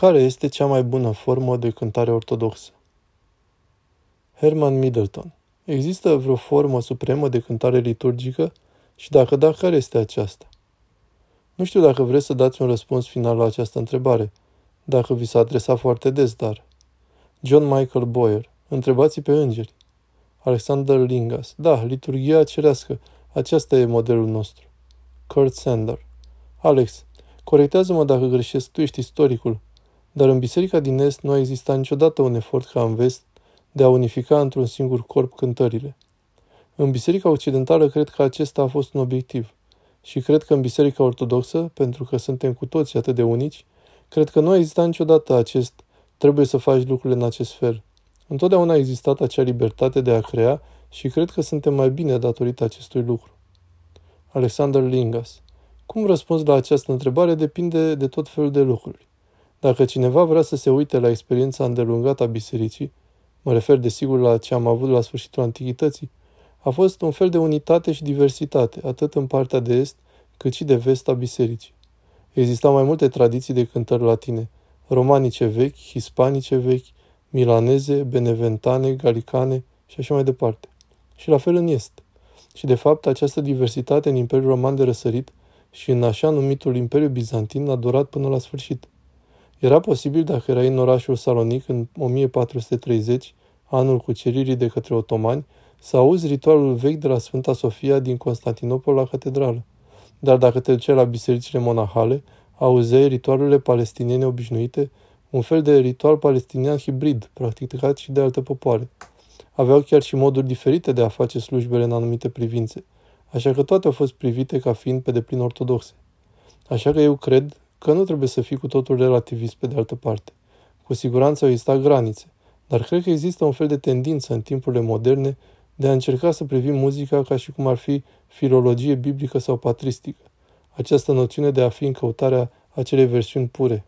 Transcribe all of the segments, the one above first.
Care este cea mai bună formă de cântare ortodoxă? Herman Middleton. Există vreo formă supremă de cântare liturgică? Și dacă da, care este aceasta? Nu știu dacă vreți să dați un răspuns final la această întrebare, dacă vi s-a adresat foarte des, dar... John Michael Boyer. Întrebați pe îngeri. Alexander Lingas. Da, liturgia cerească. Aceasta e modelul nostru. Kurt Sander. Alex, corectează-mă dacă greșesc, tu ești istoricul. Dar în biserica din Est nu a existat niciodată un efort ca în Vest de a unifica într-un singur corp cântările. În Biserica Occidentală cred că acesta a fost un obiectiv. Și cred că în Biserica Ortodoxă, pentru că suntem cu toții atât de unici, cred că nu a existat niciodată acest trebuie să faci lucrurile în acest fel. Întotdeauna a existat acea libertate de a crea și cred că suntem mai bine datorită acestui lucru. Alexander Lingas Cum răspunzi la această întrebare depinde de tot felul de lucruri. Dacă cineva vrea să se uite la experiența îndelungată a bisericii, mă refer desigur la ce am avut la sfârșitul antichității, a fost un fel de unitate și diversitate, atât în partea de est, cât și de vest a bisericii. Existau mai multe tradiții de cântări latine, romanice vechi, hispanice vechi, milaneze, beneventane, galicane și așa mai departe. Și la fel în est. Și de fapt, această diversitate în Imperiul Roman de răsărit și în așa numitul Imperiu Bizantin a durat până la sfârșit. Era posibil dacă erai în orașul Salonic în 1430, anul cuceririi de către otomani, să auzi ritualul vechi de la Sfânta Sofia din Constantinopol la catedrală. Dar dacă te duceai la bisericile monahale, auzeai ritualurile palestiniene obișnuite, un fel de ritual palestinian hibrid, practicat și de alte popoare. Aveau chiar și moduri diferite de a face slujbele în anumite privințe, așa că toate au fost privite ca fiind pe deplin ortodoxe. Așa că eu cred că nu trebuie să fii cu totul relativist pe de altă parte. Cu siguranță au existat granițe, dar cred că există un fel de tendință în timpurile moderne de a încerca să privim muzica ca și cum ar fi filologie biblică sau patristică. Această noțiune de a fi în căutarea acelei versiuni pure.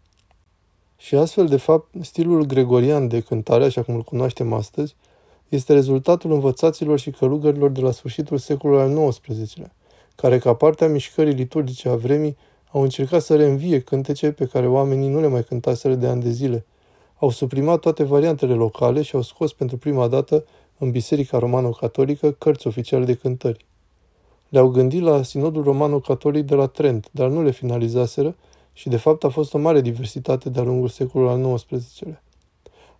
Și astfel, de fapt, stilul gregorian de cântare, așa cum îl cunoaștem astăzi, este rezultatul învățaților și călugărilor de la sfârșitul secolului al XIX-lea, care, ca parte a mișcării liturgice a vremii, au încercat să reînvie cântece pe care oamenii nu le mai cântaseră de ani de zile. Au suprimat toate variantele locale și au scos pentru prima dată în Biserica Romano-Catolică cărți oficiale de cântări. Le-au gândit la Sinodul Romano-Catolic de la Trent, dar nu le finalizaseră și de fapt a fost o mare diversitate de-a lungul secolului al XIX-lea.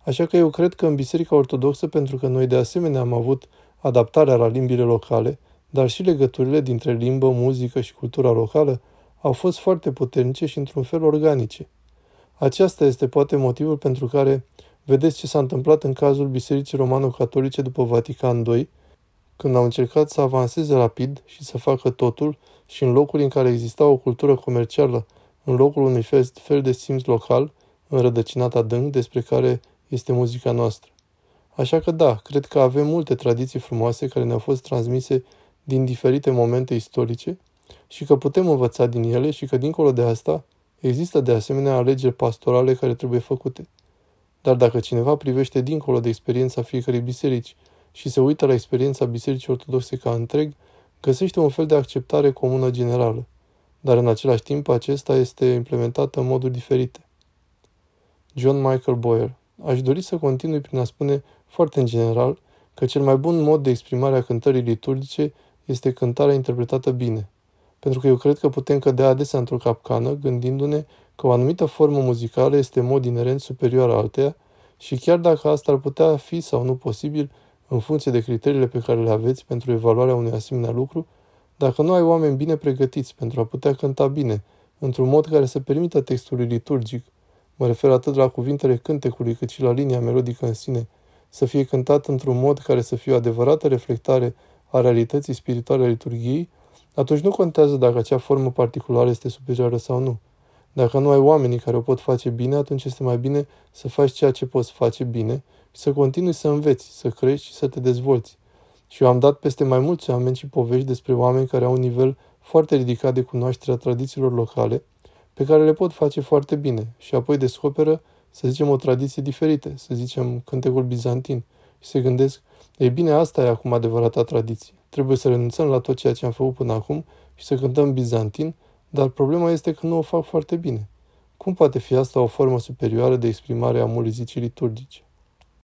Așa că eu cred că în Biserica Ortodoxă, pentru că noi de asemenea am avut adaptarea la limbile locale, dar și legăturile dintre limbă, muzică și cultura locală, au fost foarte puternice și într-un fel organice. Aceasta este poate motivul pentru care vedeți ce s-a întâmplat în cazul Bisericii Romano-Catolice după Vatican II, când au încercat să avanseze rapid și să facă totul și în locuri în care exista o cultură comercială, în locul unui fel, fel de simț local, înrădăcinat adânc, despre care este muzica noastră. Așa că da, cred că avem multe tradiții frumoase care ne-au fost transmise din diferite momente istorice și că putem învăța din ele și că dincolo de asta există de asemenea alegeri pastorale care trebuie făcute. Dar dacă cineva privește dincolo de experiența fiecărei biserici și se uită la experiența Bisericii Ortodoxe ca întreg, găsește un fel de acceptare comună generală, dar în același timp acesta este implementat în moduri diferite. John Michael Boyer Aș dori să continui prin a spune, foarte în general, că cel mai bun mod de exprimare a cântării liturgice este cântarea interpretată bine. Pentru că eu cred că putem cădea adesea într-o capcană, gândindu-ne că o anumită formă muzicală este în mod inerent superior alteia și chiar dacă asta ar putea fi sau nu posibil, în funcție de criteriile pe care le aveți pentru evaluarea unui asemenea lucru, dacă nu ai oameni bine pregătiți pentru a putea cânta bine, într-un mod care să permită textului liturgic, mă refer atât la cuvintele cântecului cât și la linia melodică în sine, să fie cântat într-un mod care să fie o adevărată reflectare a realității spirituale a liturgiei, atunci nu contează dacă acea formă particulară este superioară sau nu. Dacă nu ai oamenii care o pot face bine, atunci este mai bine să faci ceea ce poți face bine și să continui să înveți, să crești și să te dezvolți. Și eu am dat peste mai mulți oameni și povești despre oameni care au un nivel foarte ridicat de cunoaștere a tradițiilor locale, pe care le pot face foarte bine și apoi descoperă, să zicem, o tradiție diferită, să zicem cântecul bizantin și se gândesc, ei bine, asta e acum adevărata tradiție. Trebuie să renunțăm la tot ceea ce am făcut până acum și să cântăm bizantin, dar problema este că nu o fac foarte bine. Cum poate fi asta o formă superioară de exprimare a muzicii liturgice?